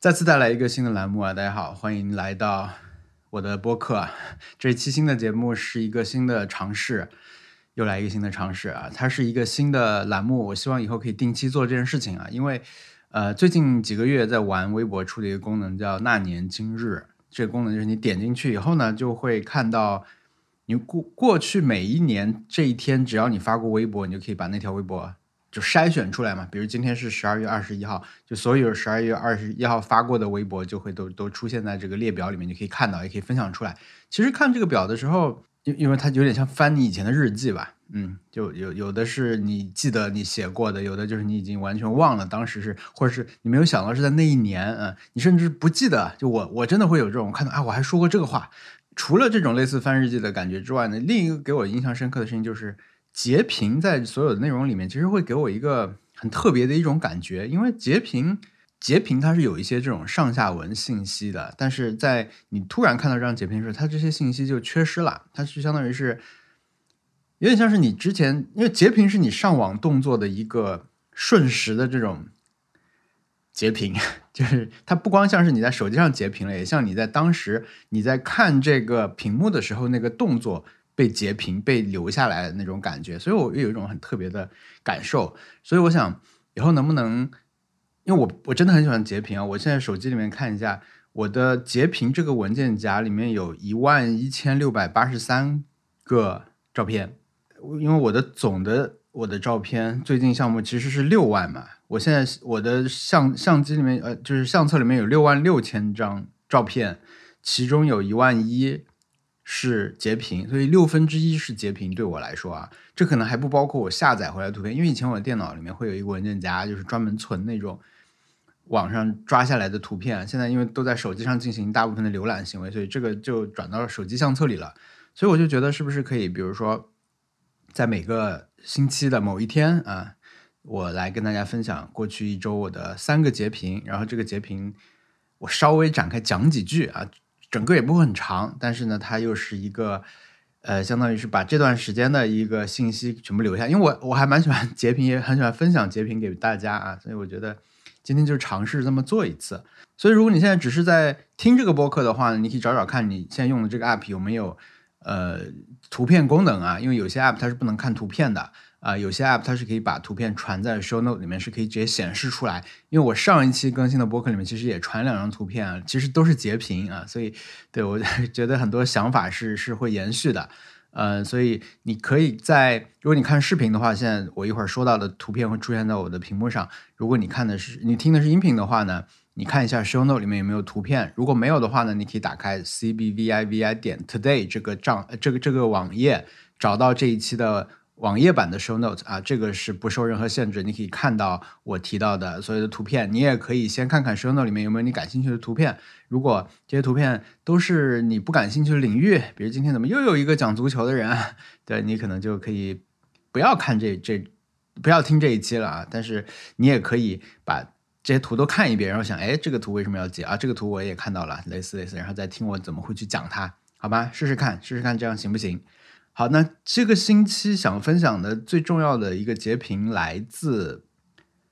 再次带来一个新的栏目啊！大家好，欢迎来到我的播客。这一期新的节目是一个新的尝试，又来一个新的尝试啊！它是一个新的栏目，我希望以后可以定期做这件事情啊！因为呃，最近几个月在玩微博出的一个功能叫“那年今日”，这个功能就是你点进去以后呢，就会看到你过过去每一年这一天，只要你发过微博，你就可以把那条微博。就筛选出来嘛，比如今天是十二月二十一号，就所有十二月二十一号发过的微博就会都都出现在这个列表里面，你可以看到，也可以分享出来。其实看这个表的时候，因因为它有点像翻你以前的日记吧，嗯，就有有的是你记得你写过的，有的就是你已经完全忘了当时是，或者是你没有想到是在那一年，嗯，你甚至不记得。就我我真的会有这种看到啊，我还说过这个话。除了这种类似翻日记的感觉之外呢，另一个给我印象深刻的事情就是。截屏在所有的内容里面，其实会给我一个很特别的一种感觉，因为截屏截屏它是有一些这种上下文信息的，但是在你突然看到这张截屏时候，它这些信息就缺失了，它是相当于是有点像是你之前，因为截屏是你上网动作的一个瞬时的这种截屏，就是它不光像是你在手机上截屏了，也像你在当时你在看这个屏幕的时候那个动作。被截屏、被留下来的那种感觉，所以我有一种很特别的感受。所以我想以后能不能，因为我我真的很喜欢截屏啊！我现在手机里面看一下，我的截屏这个文件夹里面有一万一千六百八十三个照片，因为我的总的我的照片最近项目其实是六万嘛。我现在我的相相机里面呃，就是相册里面有六万六千张照片，其中有一万一。是截屏，所以六分之一是截屏。对我来说啊，这可能还不包括我下载回来图片，因为以前我的电脑里面会有一个文件夹，就是专门存那种网上抓下来的图片。现在因为都在手机上进行大部分的浏览行为，所以这个就转到了手机相册里了。所以我就觉得，是不是可以，比如说，在每个星期的某一天啊，我来跟大家分享过去一周我的三个截屏，然后这个截屏我稍微展开讲几句啊。整个也不会很长，但是呢，它又是一个，呃，相当于是把这段时间的一个信息全部留下。因为我我还蛮喜欢截屏，也很喜欢分享截屏给大家啊，所以我觉得今天就尝试这么做一次。所以如果你现在只是在听这个播客的话呢，你可以找找看你现在用的这个 app 有没有呃图片功能啊，因为有些 app 它是不能看图片的。啊，有些 app 它是可以把图片传在 show note 里面，是可以直接显示出来。因为我上一期更新的播客里面其实也传两张图片啊，其实都是截屏啊，所以对我 觉得很多想法是是会延续的。呃，所以你可以在如果你看视频的话，现在我一会儿说到的图片会出现在我的屏幕上。如果你看的是你听的是音频的话呢，你看一下 show note 里面有没有图片。如果没有的话呢，你可以打开 c b v i v i 点 today 这个账这个这个网页，找到这一期的。网页版的 show notes 啊，这个是不受任何限制，你可以看到我提到的所有的图片。你也可以先看看 show note 里面有没有你感兴趣的图片。如果这些图片都是你不感兴趣的领域，比如今天怎么又有一个讲足球的人，对你可能就可以不要看这这，不要听这一期了啊。但是你也可以把这些图都看一遍，然后想，哎，这个图为什么要截啊？这个图我也看到了，类似类似，然后再听我怎么会去讲它，好吧？试试看，试试看，这样行不行？好，那这个星期想分享的最重要的一个截屏来自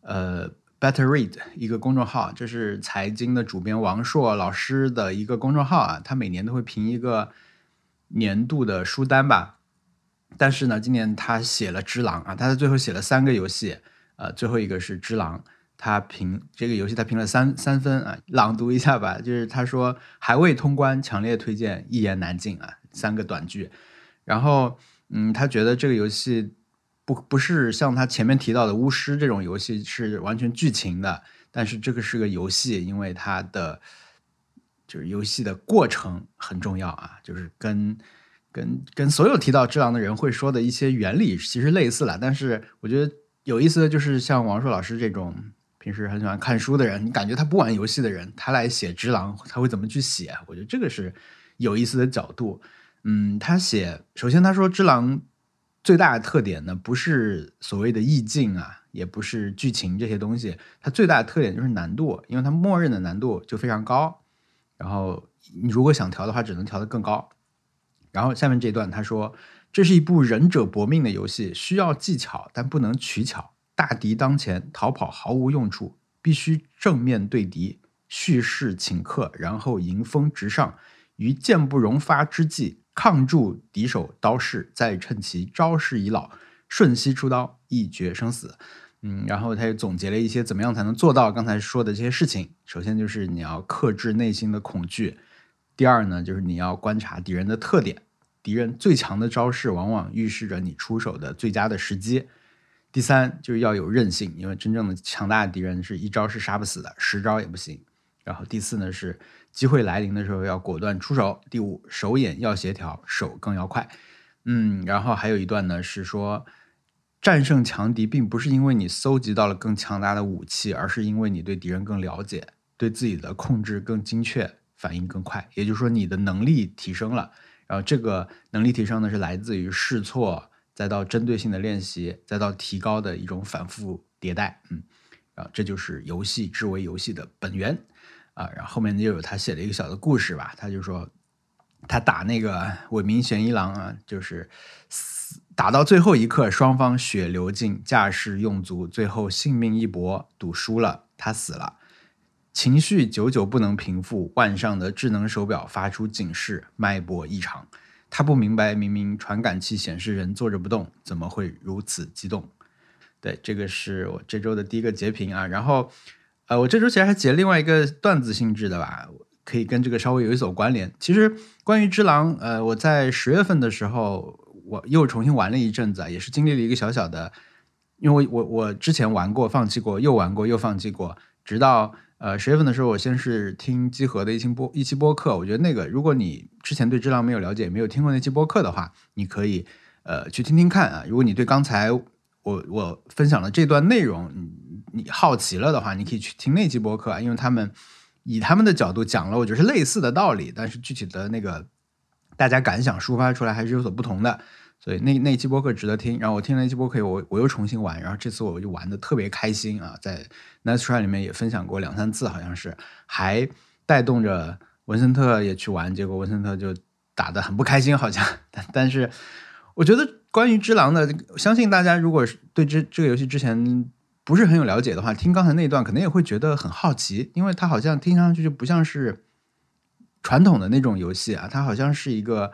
呃 Better Read 一个公众号，这是财经的主编王硕老师的一个公众号啊，他每年都会评一个年度的书单吧。但是呢，今年他写了《只狼》啊，他在最后写了三个游戏，呃，最后一个是《只狼》，他评这个游戏他评了三三分啊，朗读一下吧，就是他说还未通关，强烈推荐，一言难尽啊，三个短句。然后，嗯，他觉得这个游戏不不是像他前面提到的巫师这种游戏是完全剧情的，但是这个是个游戏，因为它的就是游戏的过程很重要啊，就是跟跟跟所有提到智狼的人会说的一些原理其实类似了。但是我觉得有意思的就是像王硕老师这种平时很喜欢看书的人，你感觉他不玩游戏的人，他来写智狼他会怎么去写？我觉得这个是有意思的角度。嗯，他写，首先他说《只狼》最大的特点呢，不是所谓的意境啊，也不是剧情这些东西，它最大的特点就是难度，因为它默认的难度就非常高，然后你如果想调的话，只能调得更高。然后下面这段他说，这是一部忍者搏命的游戏，需要技巧，但不能取巧。大敌当前，逃跑毫无用处，必须正面对敌，蓄势请客，然后迎风直上，于箭不容发之际，抗住敌手刀势，再趁其招式已老，瞬息出刀，一决生死。嗯，然后他又总结了一些怎么样才能做到刚才说的这些事情。首先就是你要克制内心的恐惧，第二呢就是你要观察敌人的特点，敌人最强的招式往往预示着你出手的最佳的时机。第三就是要有韧性，因为真正的强大的敌人是一招是杀不死的，十招也不行。然后第四呢是机会来临的时候要果断出手。第五手眼要协调，手更要快。嗯，然后还有一段呢是说。战胜强敌，并不是因为你搜集到了更强大的武器，而是因为你对敌人更了解，对自己的控制更精确，反应更快。也就是说，你的能力提升了。然后，这个能力提升呢，是来自于试错，再到针对性的练习，再到提高的一种反复迭代。嗯，然后这就是游戏之为游戏的本源啊。然后后面又有他写了一个小的故事吧，他就说他打那个伪名玄一郎啊，就是死。打到最后一刻，双方血流尽，架势用足，最后性命一搏，赌输了，他死了。情绪久久不能平复，腕上的智能手表发出警示，脉搏异常。他不明白，明明传感器显示人坐着不动，怎么会如此激动？对，这个是我这周的第一个截屏啊。然后，呃，我这周其实还截另外一个段子性质的吧，可以跟这个稍微有一所关联。其实关于只狼，呃，我在十月份的时候。我又重新玩了一阵子，也是经历了一个小小的，因为我我之前玩过，放弃过，又玩过，又放弃过，直到呃十月份的时候，我先是听集合的一期播一期播客，我觉得那个如果你之前对《只狼没有了解，没有听过那期播客的话，你可以呃去听听看啊。如果你对刚才我我分享的这段内容你好奇了的话，你可以去听那期播客，因为他们以他们的角度讲了，我觉得是类似的道理，但是具体的那个。大家感想抒发出来还是有所不同的，所以那那期播客值得听。然后我听了那期播客，我我又重新玩，然后这次我就玩的特别开心啊，在 Nice Try 里面也分享过两三次，好像是还带动着文森特也去玩，结果文森特就打的很不开心，好像。但是我觉得关于《只狼》的，相信大家如果是对这这个游戏之前不是很有了解的话，听刚才那段可能也会觉得很好奇，因为它好像听上去就不像是。传统的那种游戏啊，它好像是一个，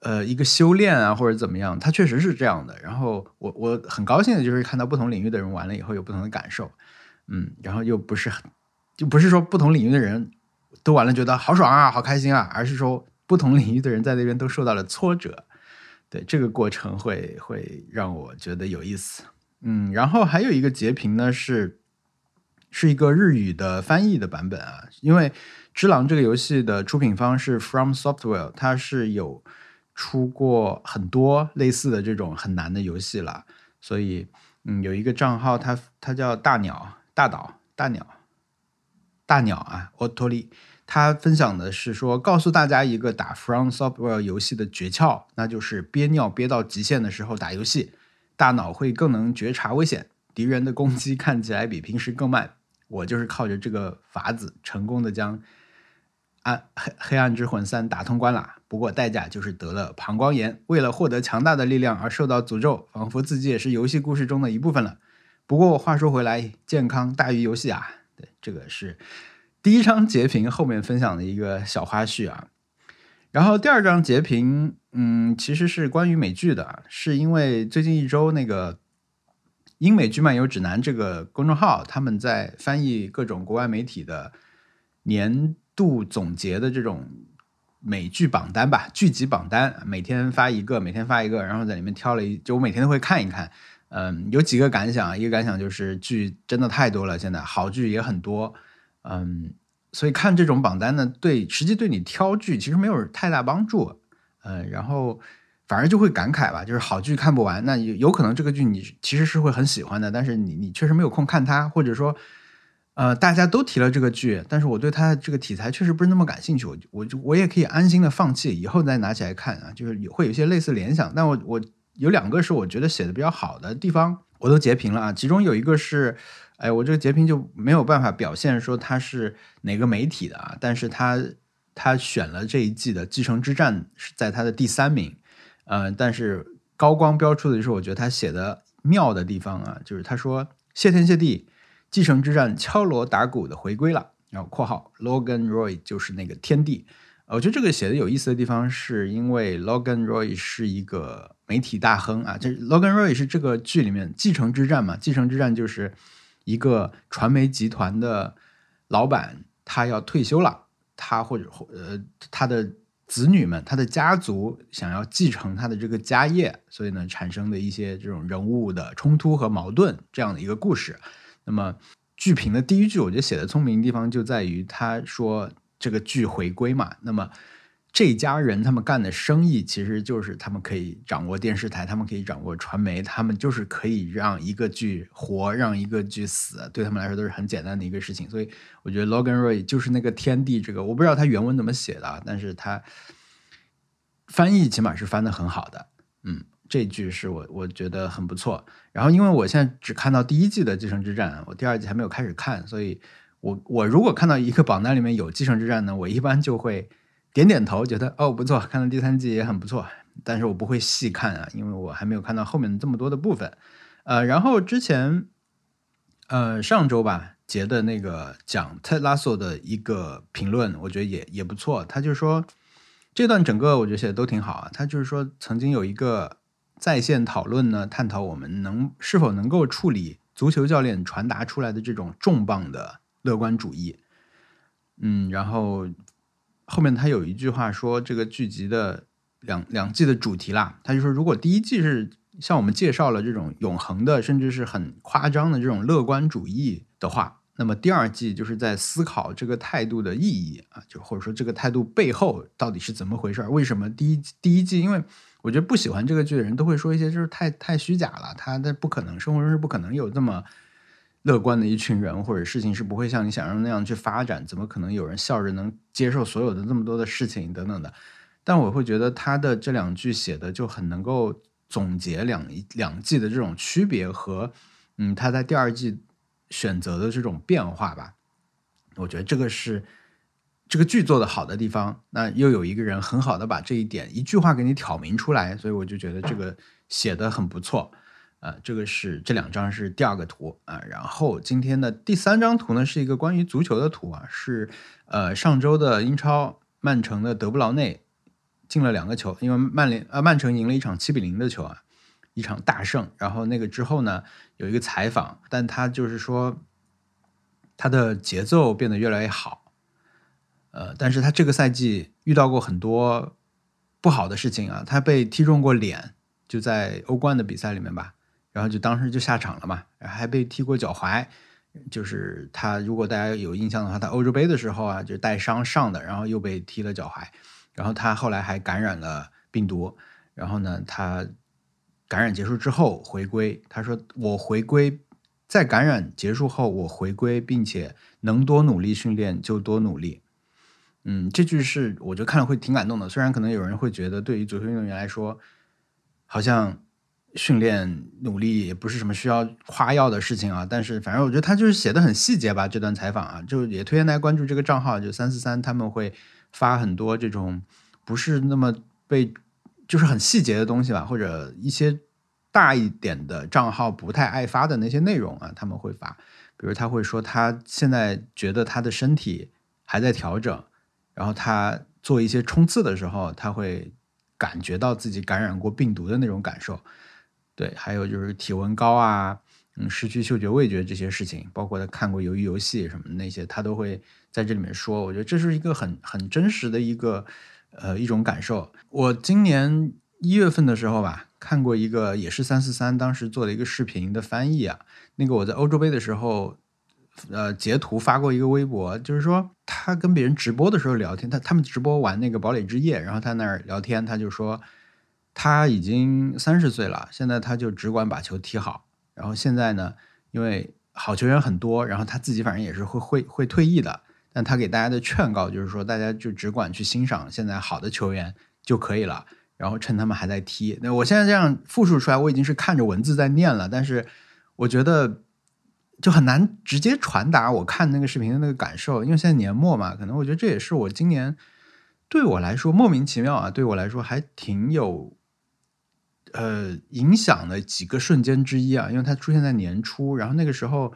呃，一个修炼啊，或者怎么样，它确实是这样的。然后我我很高兴的就是看到不同领域的人玩了以后有不同的感受，嗯，然后又不是很，就不是说不同领域的人都玩了觉得好爽啊，好开心啊，而是说不同领域的人在那边都受到了挫折，对这个过程会会让我觉得有意思，嗯，然后还有一个截屏呢是是一个日语的翻译的版本啊，因为。《只狼》这个游戏的出品方是 From Software，它是有出过很多类似的这种很难的游戏了，所以嗯，有一个账号，它它叫大鸟大岛大鸟大鸟啊，奥托利，他分享的是说，告诉大家一个打 From Software 游戏的诀窍，那就是憋尿憋到极限的时候打游戏，大脑会更能觉察危险，敌人的攻击看起来比平时更慢。我就是靠着这个法子成功的将。暗黑黑暗之魂三打通关了，不过代价就是得了膀胱炎。为了获得强大的力量而受到诅咒，仿佛自己也是游戏故事中的一部分了。不过话说回来，健康大于游戏啊！对，这个是第一张截屏后面分享的一个小花絮啊。然后第二张截屏，嗯，其实是关于美剧的，是因为最近一周那个英美剧漫游指南这个公众号，他们在翻译各种国外媒体的年。度总结的这种美剧榜单吧，剧集榜单，每天发一个，每天发一个，然后在里面挑了一，就我每天都会看一看。嗯，有几个感想，一个感想就是剧真的太多了，现在好剧也很多。嗯，所以看这种榜单呢，对实际对你挑剧其实没有太大帮助。嗯，然后反而就会感慨吧，就是好剧看不完，那有有可能这个剧你其实是会很喜欢的，但是你你确实没有空看它，或者说。呃，大家都提了这个剧，但是我对它这个题材确实不是那么感兴趣，我我就我也可以安心的放弃，以后再拿起来看啊，就是会有一些类似联想。但我我有两个是我觉得写的比较好的地方，我都截屏了啊。其中有一个是，哎，我这个截屏就没有办法表现说它是哪个媒体的啊，但是他他选了这一季的《继承之战》是在他的第三名，呃，但是高光标出的就是我觉得他写的妙的地方啊，就是他说谢天谢地。继承之战敲锣打鼓的回归了，然后括号 Logan Roy 就是那个天帝。我觉得这个写的有意思的地方，是因为 Logan Roy 是一个媒体大亨啊，这 Logan Roy 是这个剧里面继承之战嘛，继承之战就是一个传媒集团的老板，他要退休了，他或者呃他的子女们，他的家族想要继承他的这个家业，所以呢产生的一些这种人物的冲突和矛盾这样的一个故事。那么剧评的第一句，我觉得写的聪明的地方就在于他说。这个剧回归嘛，那么这家人他们干的生意其实就是他们可以掌握电视台，他们可以掌握传媒，他们就是可以让一个剧活，让一个剧死，对他们来说都是很简单的一个事情。所以我觉得 Logan Roy 就是那个天地，这个我不知道他原文怎么写的，但是他翻译起码是翻的很好的。嗯，这句是我我觉得很不错。然后因为我现在只看到第一季的《继承之战》，我第二季还没有开始看，所以。我我如果看到一个榜单里面有《继承之战》呢，我一般就会点点头，觉得哦不错，看到第三季也很不错，但是我不会细看啊，因为我还没有看到后面这么多的部分。呃，然后之前呃上周吧，杰的那个讲特拉索的一个评论，我觉得也也不错。他就说这段整个我觉得写的都挺好啊。他就是说曾经有一个在线讨论呢，探讨我们能是否能够处理足球教练传达出来的这种重磅的。乐观主义，嗯，然后后面他有一句话说，这个剧集的两两季的主题啦，他就说，如果第一季是向我们介绍了这种永恒的，甚至是很夸张的这种乐观主义的话，那么第二季就是在思考这个态度的意义啊，就或者说这个态度背后到底是怎么回事？为什么第一第一季？因为我觉得不喜欢这个剧的人都会说一些就是太太虚假了，他的不可能，生活中是不可能有这么。乐观的一群人，或者事情是不会像你想象那样去发展，怎么可能有人笑着能接受所有的那么多的事情等等的？但我会觉得他的这两句写的就很能够总结两两季的这种区别和，嗯，他在第二季选择的这种变化吧。我觉得这个是这个剧做的好的地方。那又有一个人很好的把这一点一句话给你挑明出来，所以我就觉得这个写的很不错。呃，这个是这两张是第二个图啊，然后今天的第三张图呢是一个关于足球的图啊，是呃上周的英超曼城的德布劳内进了两个球，因为曼联呃曼城赢了一场七比零的球啊，一场大胜。然后那个之后呢有一个采访，但他就是说他的节奏变得越来越好，呃，但是他这个赛季遇到过很多不好的事情啊，他被踢中过脸，就在欧冠的比赛里面吧。然后就当时就下场了嘛，还被踢过脚踝，就是他如果大家有印象的话，他欧洲杯的时候啊就带伤上的，然后又被踢了脚踝，然后他后来还感染了病毒，然后呢他感染结束之后回归，他说我回归在感染结束后我回归，并且能多努力训练就多努力，嗯，这句是我觉得看了会挺感动的，虽然可能有人会觉得对于足球运动员来说好像。训练努力也不是什么需要夸耀的事情啊，但是反正我觉得他就是写的很细节吧。这段采访啊，就也推荐大家关注这个账号，就三四三他们会发很多这种不是那么被就是很细节的东西吧，或者一些大一点的账号不太爱发的那些内容啊，他们会发。比如他会说他现在觉得他的身体还在调整，然后他做一些冲刺的时候，他会感觉到自己感染过病毒的那种感受。对，还有就是体温高啊，嗯，失去嗅觉味觉这些事情，包括他看过鱿鱼游戏什么那些，他都会在这里面说。我觉得这是一个很很真实的一个呃一种感受。我今年一月份的时候吧，看过一个也是三四三当时做的一个视频的翻译啊。那个我在欧洲杯的时候，呃，截图发过一个微博，就是说他跟别人直播的时候聊天，他他们直播玩那个堡垒之夜，然后他那儿聊天，他就说。他已经三十岁了，现在他就只管把球踢好。然后现在呢，因为好球员很多，然后他自己反正也是会会会退役的。但他给大家的劝告就是说，大家就只管去欣赏现在好的球员就可以了。然后趁他们还在踢，那我现在这样复述出来，我已经是看着文字在念了。但是我觉得就很难直接传达我看那个视频的那个感受，因为现在年末嘛，可能我觉得这也是我今年对我来说莫名其妙啊，对我来说还挺有。呃，影响的几个瞬间之一啊，因为它出现在年初，然后那个时候，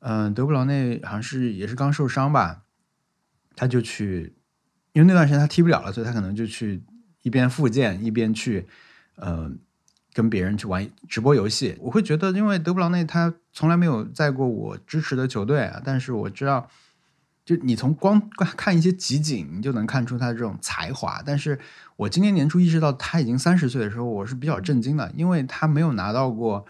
嗯，德布劳内好像是也是刚受伤吧，他就去，因为那段时间他踢不了了，所以他可能就去一边复健一边去，呃，跟别人去玩直播游戏。我会觉得，因为德布劳内他从来没有在过我支持的球队啊，但是我知道。就你从光看一些集锦，你就能看出他的这种才华。但是我今年年初意识到他已经三十岁的时候，我是比较震惊的，因为他没有拿到过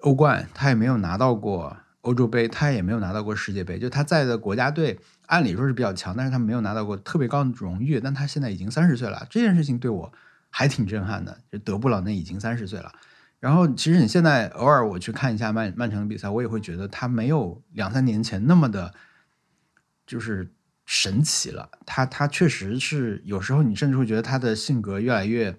欧冠，他也没有拿到过欧洲杯，他也没有拿到过世界杯。就他在的国家队，按理说是比较强，但是他没有拿到过特别高的荣誉。但他现在已经三十岁了，这件事情对我还挺震撼的。就德布劳内已经三十岁了，然后其实你现在偶尔我去看一下曼曼城的比赛，我也会觉得他没有两三年前那么的。就是神奇了，他他确实是有时候你甚至会觉得他的性格越来越，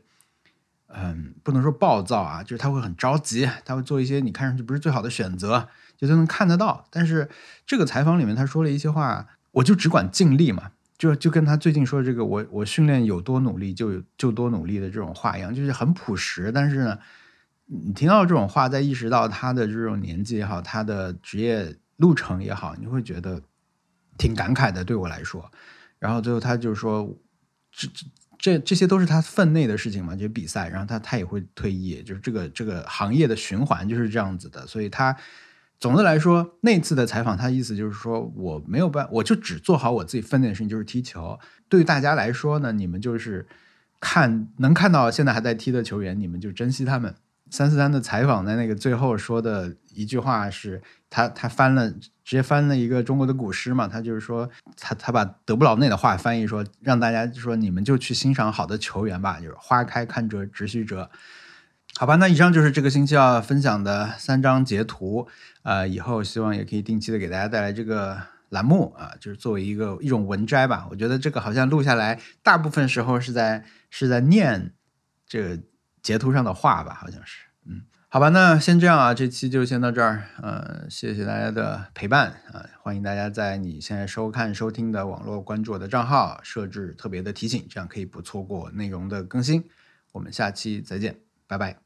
嗯，不能说暴躁啊，就是他会很着急，他会做一些你看上去不是最好的选择，就都能看得到。但是这个采访里面他说了一些话，我就只管尽力嘛，就就跟他最近说的这个我我训练有多努力就就多努力的这种话一样，就是很朴实。但是呢，你听到这种话，在意识到他的这种年纪也好，他的职业路程也好，你会觉得。挺感慨的，对我来说。然后最后他就说，这这这这些都是他分内的事情嘛，就比赛。然后他他也会退役，就是这个这个行业的循环就是这样子的。所以他总的来说，那次的采访，他意思就是说我没有办，我就只做好我自己分内的事情，就是踢球。对于大家来说呢，你们就是看能看到现在还在踢的球员，你们就珍惜他们。三四三的采访在那个最后说的一句话是他他翻了直接翻了一个中国的古诗嘛，他就是说他他把德布劳内的话翻译说让大家就说你们就去欣赏好的球员吧，就是花开堪折直须折，好吧，那以上就是这个星期要分享的三张截图，呃，以后希望也可以定期的给大家带来这个栏目啊，就是作为一个一种文摘吧，我觉得这个好像录下来大部分时候是在是在念这个。截图上的话吧，好像是，嗯，好吧，那先这样啊，这期就先到这儿，呃，谢谢大家的陪伴啊，欢迎大家在你现在收看收听的网络关注我的账号，设置特别的提醒，这样可以不错过内容的更新。我们下期再见，拜拜。